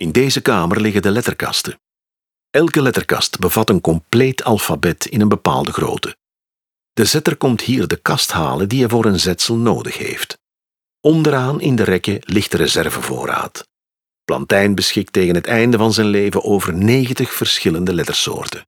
In deze kamer liggen de letterkasten. Elke letterkast bevat een compleet alfabet in een bepaalde grootte. De zetter komt hier de kast halen die hij voor een zetsel nodig heeft. Onderaan in de rekken ligt de reservevoorraad. Plantijn beschikt tegen het einde van zijn leven over 90 verschillende lettersoorten.